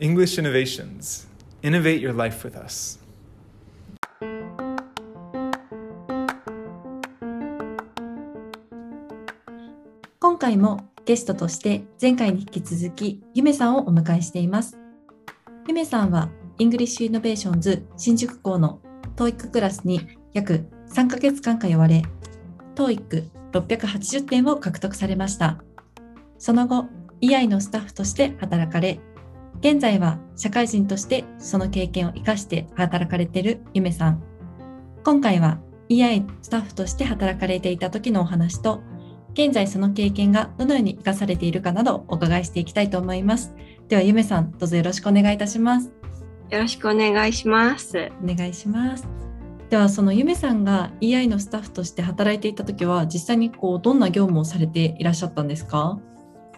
English Innovations. Innovate your life with us. 今回もゲストとして前回に引き続きゆめさんをお迎えしています。ゆめさんは English Innovations 新宿校の TOEIC クラスに約3ヶ月間通われ、TOEIC680 点を獲得されました。その後、EI のスタッフとして働かれ、現在は社会人としてその経験を生かして働かれているゆめさん。今回は EI スタッフとして働かれていた時のお話と、現在その経験がどのように生かされているかなどお伺いしていきたいと思います。では、ゆめさん、どうぞよろしくお願いいたします。よろしくお願いします。お願いします。では、そのゆめさんが EI のスタッフとして働いていた時は、実際にこうどんな業務をされていらっしゃったんですか？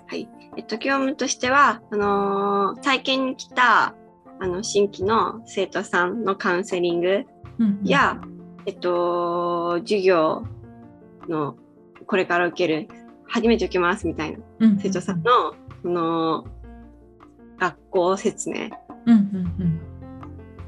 はい。えっと、業務としては、あのー体験に来た、あの、新規の生徒さんのカウンセリングうんうん。や、えっと、授業の、これから受ける、初めて受けますみたいなうん生徒さんの、その、学校説明うんうん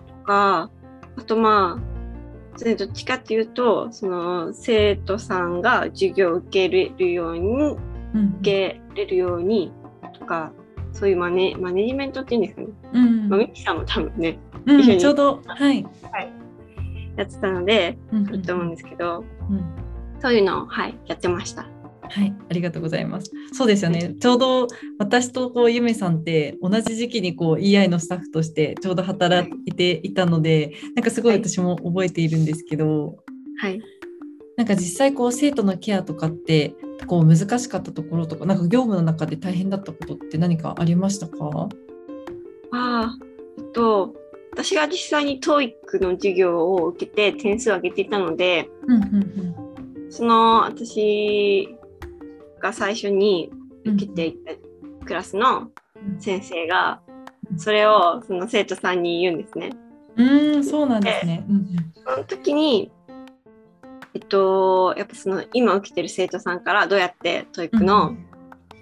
とか、あとまあ、どっちかっていうと、その、生徒さんが授業を受けれるように、うんうん。受けれるようにとか、そういうマネマネジメントっていうんですかね。うんまあ、ミキさんも多分ね、うん一緒にちょうど、はい。やってたので、うんいいと思うんですけど、うんそういうのを、はい、やってました。はい、ありがとうございます。そうですよね。ちょうど私とこうゆめさんって同じ時期にこう EI のスタッフとしてちょうど働いていたので、なんかすごいはい私も覚えているんですけど、はい。なんか実際こう生徒のケアとかってこう難しかったところとか、なんか業務の中で大変だったことって何かありましたか？ああ、えっと、私が実際に TOEIC の授業を受けて点数を上げていたので、うんうんその私が最初にうん受けていたクラスのうん先生が、それをその生徒さんに言うんですね。うん。そうなんですね。うんその時に、えっと、やっぱその今受けてる生徒さんからどうやって TOEIC うのん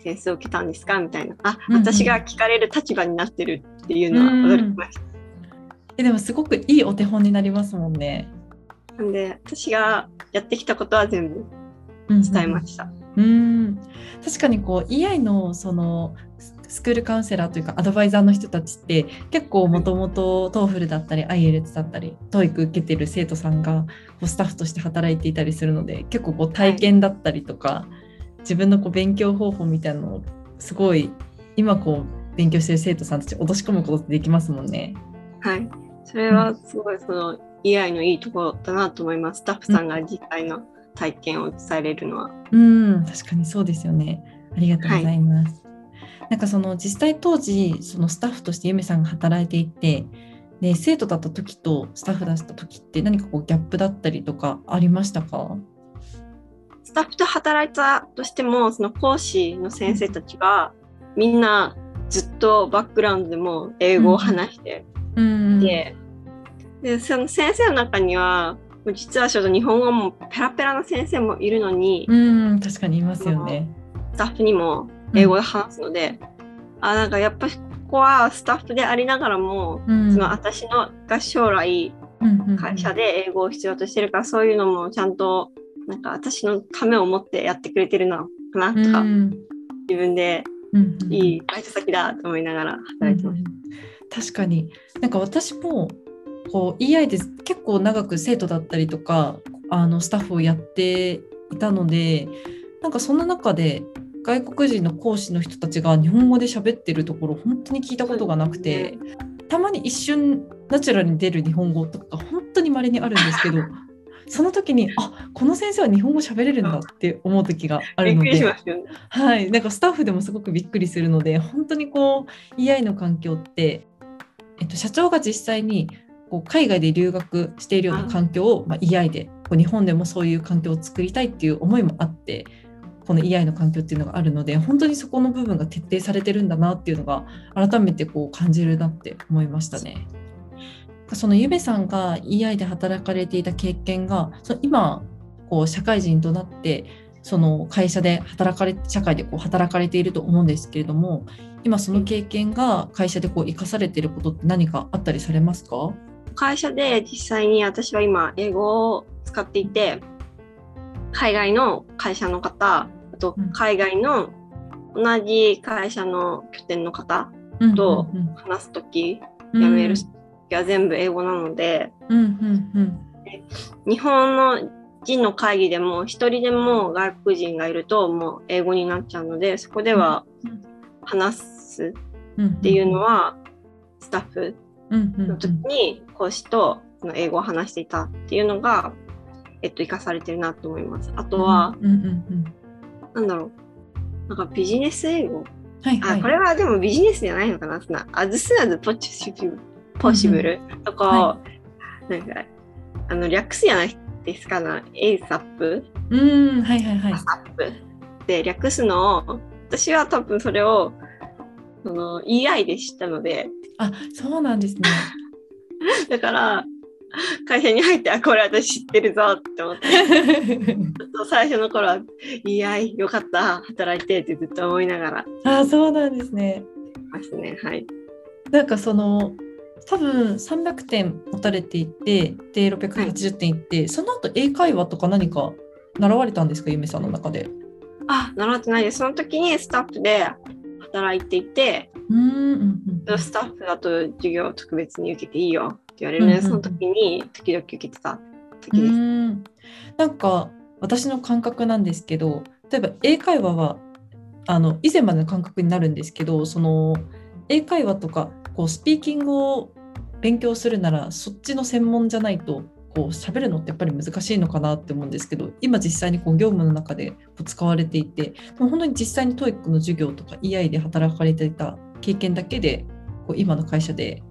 点数を受けたんですかみたいな。あ、うんうん私が聞かれる立場になってるっていうのは驚きました。えでもすごくいいお手本になりますもんね。なんで、私がやってきたことは全部うんうん伝えました。うん確かにこう EI のそのススクールカウンセラーというかアドバイザーの人たちって結構もともと TOEFL だったり IELTS だったり TOEIC 受けてる生徒さんがこうスタッフとして働いていたりするので結構こう体験だったりとか、自分のこう勉強方法みたいなのをすごい今こう勉強してる生徒さんたち落とし込むことってできますもんね。はい。それはすごいその EI のいいところだなと思います。スタッフさんが実際の体験を伝えれるのは。うん、確かにそうですよね。ありがとうございます。なんかその実際当時そのスタッフとしてゆめさんが働いていて、で生徒だった時とスタッフだった時って何かこうギャップだったりとかありましたか？スタッフと働いたとしても、その講師の先生たちがみんなずっとバックグラウンドでも英語を話してうんて、でその先生の中には実はちょっと日本語もペラペラな先生もいるのに、うん、確かにいますよね。スタッフにも英語で話すので、あなんかやっぱりここはスタッフでありながらも、うん。その私のが将来うんうんうん。会社で英語を必要としてるから、そういうのもちゃんとなんか私のためを持ってやってくれてるのかなとか、うん。自分でうんうん。いいバイト先だと思いながら働いてまし確かに。なんか私もこう EI で結構長く生徒だったりとかあのスタッフをやっていたのでなんかそんな中で外国人の講師の人たちが日本語で喋ってるところ本当に聞いたことがなくて、たまに一瞬ナチュラルに出る日本語とかが本当に稀にあるんですけど その時にあこの先生は日本語喋れるんだって思う時があるのでね。はい、なんかスタッフでもすごくびっくりするので本当にこう EI の環境って、えっと、社長が実際にこう海外で留学しているような環境を、まあ、EI でこう日本でもそういう環境を作りたいっていう思いもあってこの EI の環境っていうのがあるので本当にそこの部分が徹底されてるんだなっていうのが改めてこう感じるなって思いましたね。そのゆめさんが EI で働かれていた経験がその今こう社会人となってその会社で働かれ社会でこう働かれていると思うんですけれども今その経験が会社でこう生かされていることって何かあったりされますか？会社で実際に私は今英語を使っていて海外の会社の方あとうん。海外の同じ会社の拠点の方と話す時うん。やメールす時は全部英語なので日本の人の会議でも一人でも外国人がいるともう英語になっちゃうのでそこではうん話すうんっていうのはスタッフの時に講師と英語を話していたっていうのが、えっと、生かされてるなと思います。あとは、なんだろう、なんかビジネス英語？あ、はいはい。これはでもビジネスじゃないのかな？そんな as soon as possible, possible とか、はなんか、あの、略すじゃないですか？な。ASAP、うんはいはいはい。ASAP で略すのを、私は多分それを、その EI で知ったので、あそうなんですね。だから、会社に入って、あ、これ私知ってるぞって思って、最初の頃は、いや、よかった、働いてってずっと思いながらいあそうなんですねますね。はい。なんかその多分300点持たれていてで680点いって、その後英会話とか何か習われたんですか？ゆめさんの中で。あ、習ってないです。その時にスタッフで働いていて、うんスタッフだと授業を特別に受けていいよ言われるので、うんうんうん。その時に時々受けてた。時うです。ん。なんか私の感覚なんですけど例えば英会話はあの以前までの感覚になるんですけどその英会話とかこうスピーキングを勉強するならそっちの専門じゃないとこう喋るのってやっぱり難しいのかなって思うんですけど今実際にこう業務の中でこう使われていてでも本当に実際に TOEIC の授業とか EI で働かれていた経験だけでこう今の会社で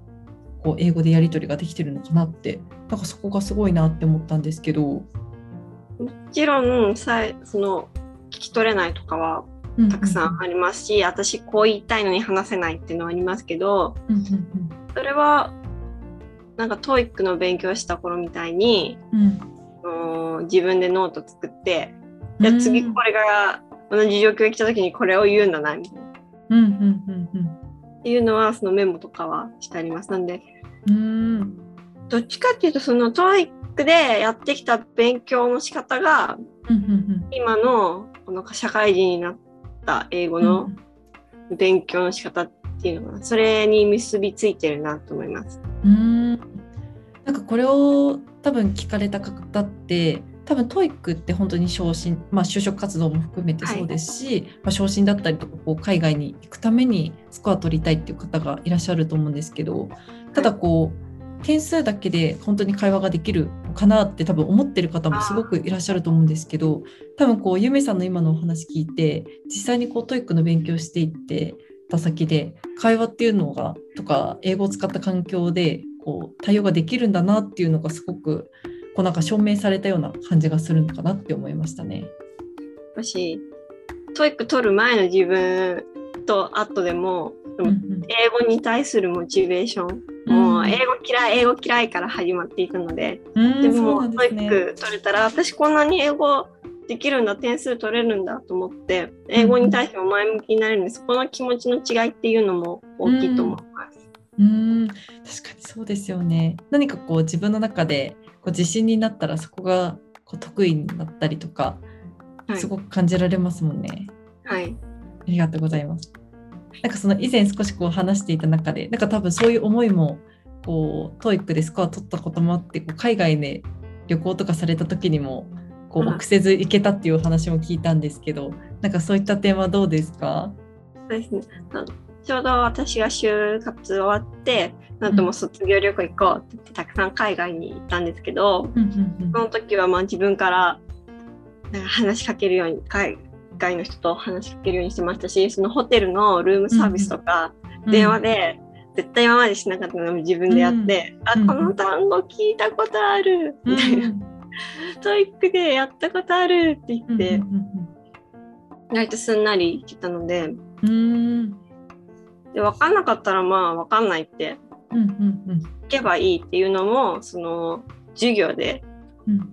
こう英語でやり取りができてるのかなってなんかそこがすごいなって思ったんですけど。もちろんさいその聞き取れないとかはたくさんありますし、私こう言いたいのに話せないっていうのはありますけどうんうんそれはなんか TOEIC の勉強した頃みたいにうん自分でノート作ってじゃあ次これが同じ状況が来た時にこれを言うんだなみたいな。っうんうんうんていうのはそのメモとかはしてあります。なんでうん。うんどっちかっていうとその TOEIC でやってきた勉強の仕方が今のこの社会人になった英語うん。の勉強の仕方っていうのがそれに結びついてるなと思います。うん。なんかこれを多分聞かれた方って多分 TOEIC って本当に昇進、まあ、就職活動も含めてそうですし、まあ、昇進だったりとかこう海外に行くためにスコア取りたいっていう方がいらっしゃると思うんですけどただこう点数だけで本当に会話ができるかなって多分思ってる方もすごくいらっしゃると思うんですけど多分こうゆめさんの今のお話聞いて実際にこう TOEIC の勉強していってた先で会話っていうのがとか英語を使った環境でこう対応ができるんだなっていうのがすごくこうなんか証明されたような感じがするのかなって思いましたね。私 TOEIC 取る前の自分と後でも、うんうん英語に対するモチベーション、もう英語嫌い英語嫌いから始まっていくので、うんでもなんですね。TOEIC 取れたら私こんなに英語できるんだ点数取れるんだと思って英語に対しても前向きになれるんで、そこの気持ちの違いっていうのも大きいと思います。うん確かにそうですよね。何かこう自分の中でこう自信になったらそこがこう得意になったりとかはいすごく感じられますもんね。はい、ありがとうございます。なんかその以前少しこう話していた中で、なんか多分そういう思いもこう TOEIC でスコア取ったこともあって、こう海外で旅行とかされた時にもこううん臆せず行けたっていうお話も聞いたんですけど、なんかそういった点はどうですか？そうですね。あちょうど私が就活終わって、なんとも卒業旅行行こうって言ってたくさん海外に行ったんですけど、その時はまあ自分からなんか話しかけるように海外の人と話しかけるようにしてましたしそのホテルのルームサービスとかうん。電話で絶対今までしなかったのを自分でやって、うん。あこの単語聞いたことあるうんみたいな、TOEIC でやったことあるって言って、うん割とすんなり来たのでうんうんで分かんなかったらまあ分かんないって聞けばいいっていうのもその授業でうん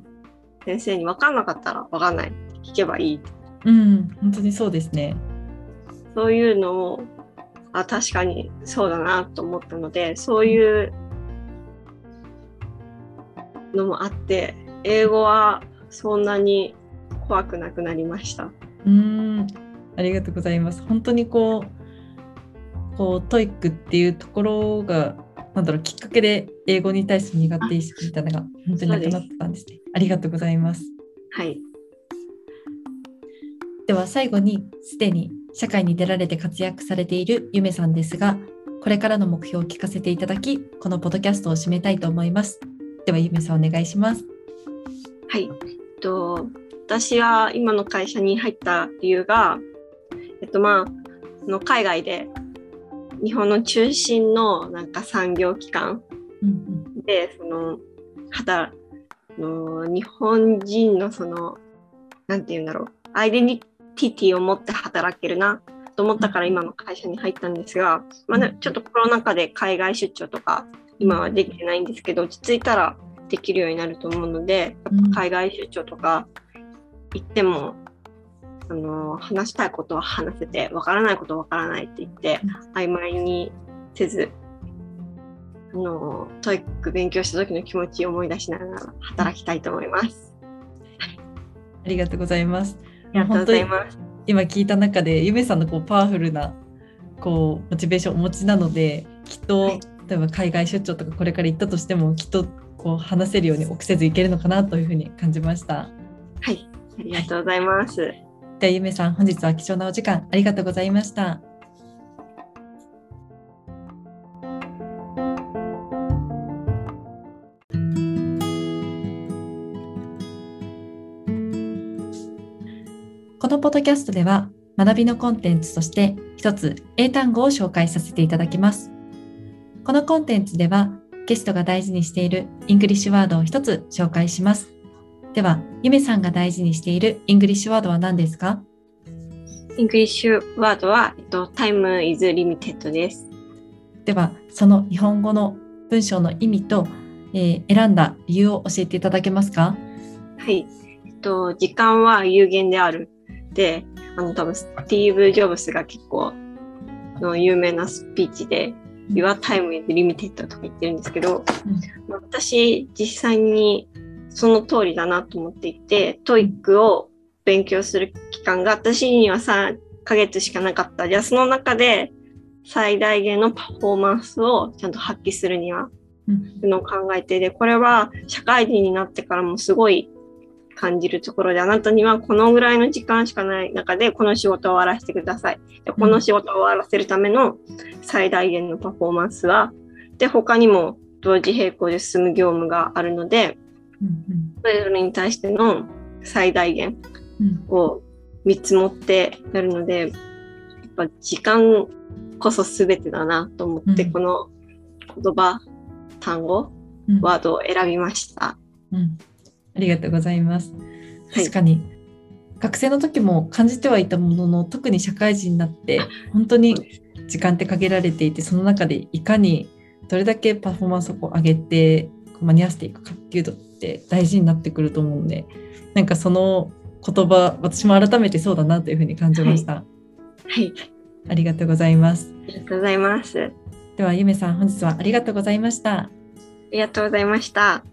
先生に分かんなかったら分かんない聞けばいいってうん本当にそうですね。そういうのをあ確かにそうだなと思ったのでそういうのもあって英語はそんなに怖くなくなりました。うんありがとうございます。本当にこうこう TOEIC っていうところがなんだろうきっかけで英語に対して苦手意識みたいなのが本当になくなったんですね。ありがとうございます。はい。では最後にすでに社会に出られて活躍されているゆめさんですが、これからの目標を聞かせていただき、このポッドキャストを締めたいと思います。ではゆめさんお願いします。はい。えっと、私は今の会社に入った理由が、えっとまあ、あの海外で日本の中心のなんか産業機関うんで、その、働の日本人のその、なんて言うんだろう、アイデンティティを持って働けるなと思ったから今の会社に入ったんですが、まあね、ちょっとコロナ禍で海外出張とか今はできてないんですけど、落ち着いたらできるようになると思うので、やっぱ海外出張とか行っても、あの話したいことは話せて、わからないことはわからないって言って、曖昧にせず、あの TOEIC 勉強した時の気持ちを思い出しながら働きたいと思います。ありがとうございます。ありがとうございます。今聞いた中でゆめさんのこうパワフルなこうモチベーションをお持ちなのできっと、はい例えば海外出張とかこれから行ったとしてもきっとこう話せるように臆せずいけるのかなというふうに感じました。はい、ありがとうございます。ではゆめさん本日は貴重なお時間ありがとうございました。このポッドキャストでは学びのコンテンツとして一つ英単語を紹介させていただきます。このコンテンツではゲストが大事にしている English word を一つ紹介します。では、ゆめさんが大事にしているイングリッシュワードは何ですか？イングリッシュワードは、えっと、Time is limited です。では、その日本語の文章の意味と、えー選んだ理由を教えていただけますか？はい。えっと、時間は有限である。で、あの、多分スティーブ・ジョブスが結構の有名なスピーチで、Your time is limited とか言ってるんですけど、まあ私、実際にその通りだなと思っていて、 TOEIC を勉強する期間が私には3ヶ月しかなかった。じゃあその中で最大限のパフォーマンスをちゃんと発揮するには、うんのを考えて、で、これは社会人になってからもすごい感じるところで、あなたにはこのぐらいの時間しかない中で、この仕事を終わらせてください。でこの仕事を終わらせるための最大限のパフォーマンスは、で、他にも同時並行で進む業務があるので、うんそれぞれに対しての最大限うん。を見積もってやるので、やっぱ時間こそ全てだなと思って、うん。この言葉、単語、うん。ワードを選びました。うん。ありがとうございます。はい。確かに、学生の時も感じてはいたものの特に社会人になって本当に時間って限られていてその中でいかにどれだけパフォーマンスを上げて間に合わせていくかっていうのって大事になってくると思うのでなんかその言葉私も改めてそうだなというふうに感じました、はい、ありがとうございますありがとうございます。あではゆめさん本日はありがとうございましたりがとうございました。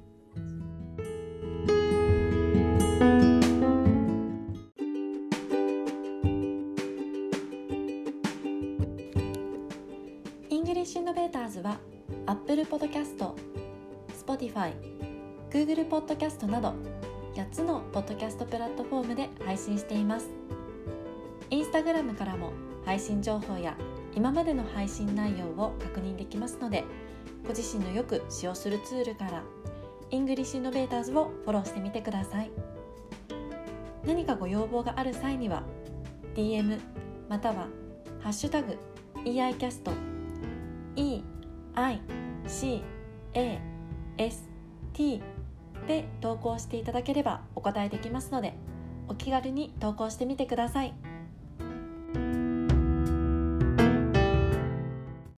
イングリッシュイノベーターズは Apple Podcast、Spotify、Google Podcast など8つのポッドキャストプラットフォームで配信しています。インスタグラムからも配信情報や今までの配信内容を確認できますので、ご自身のよく使用するツールから English Innovators をフォローしてみてください。何かご要望がある際には DM またはハッシュタグ EICAST E I C A S T で投稿していただければお答えできますのでお気軽に投稿してみてください。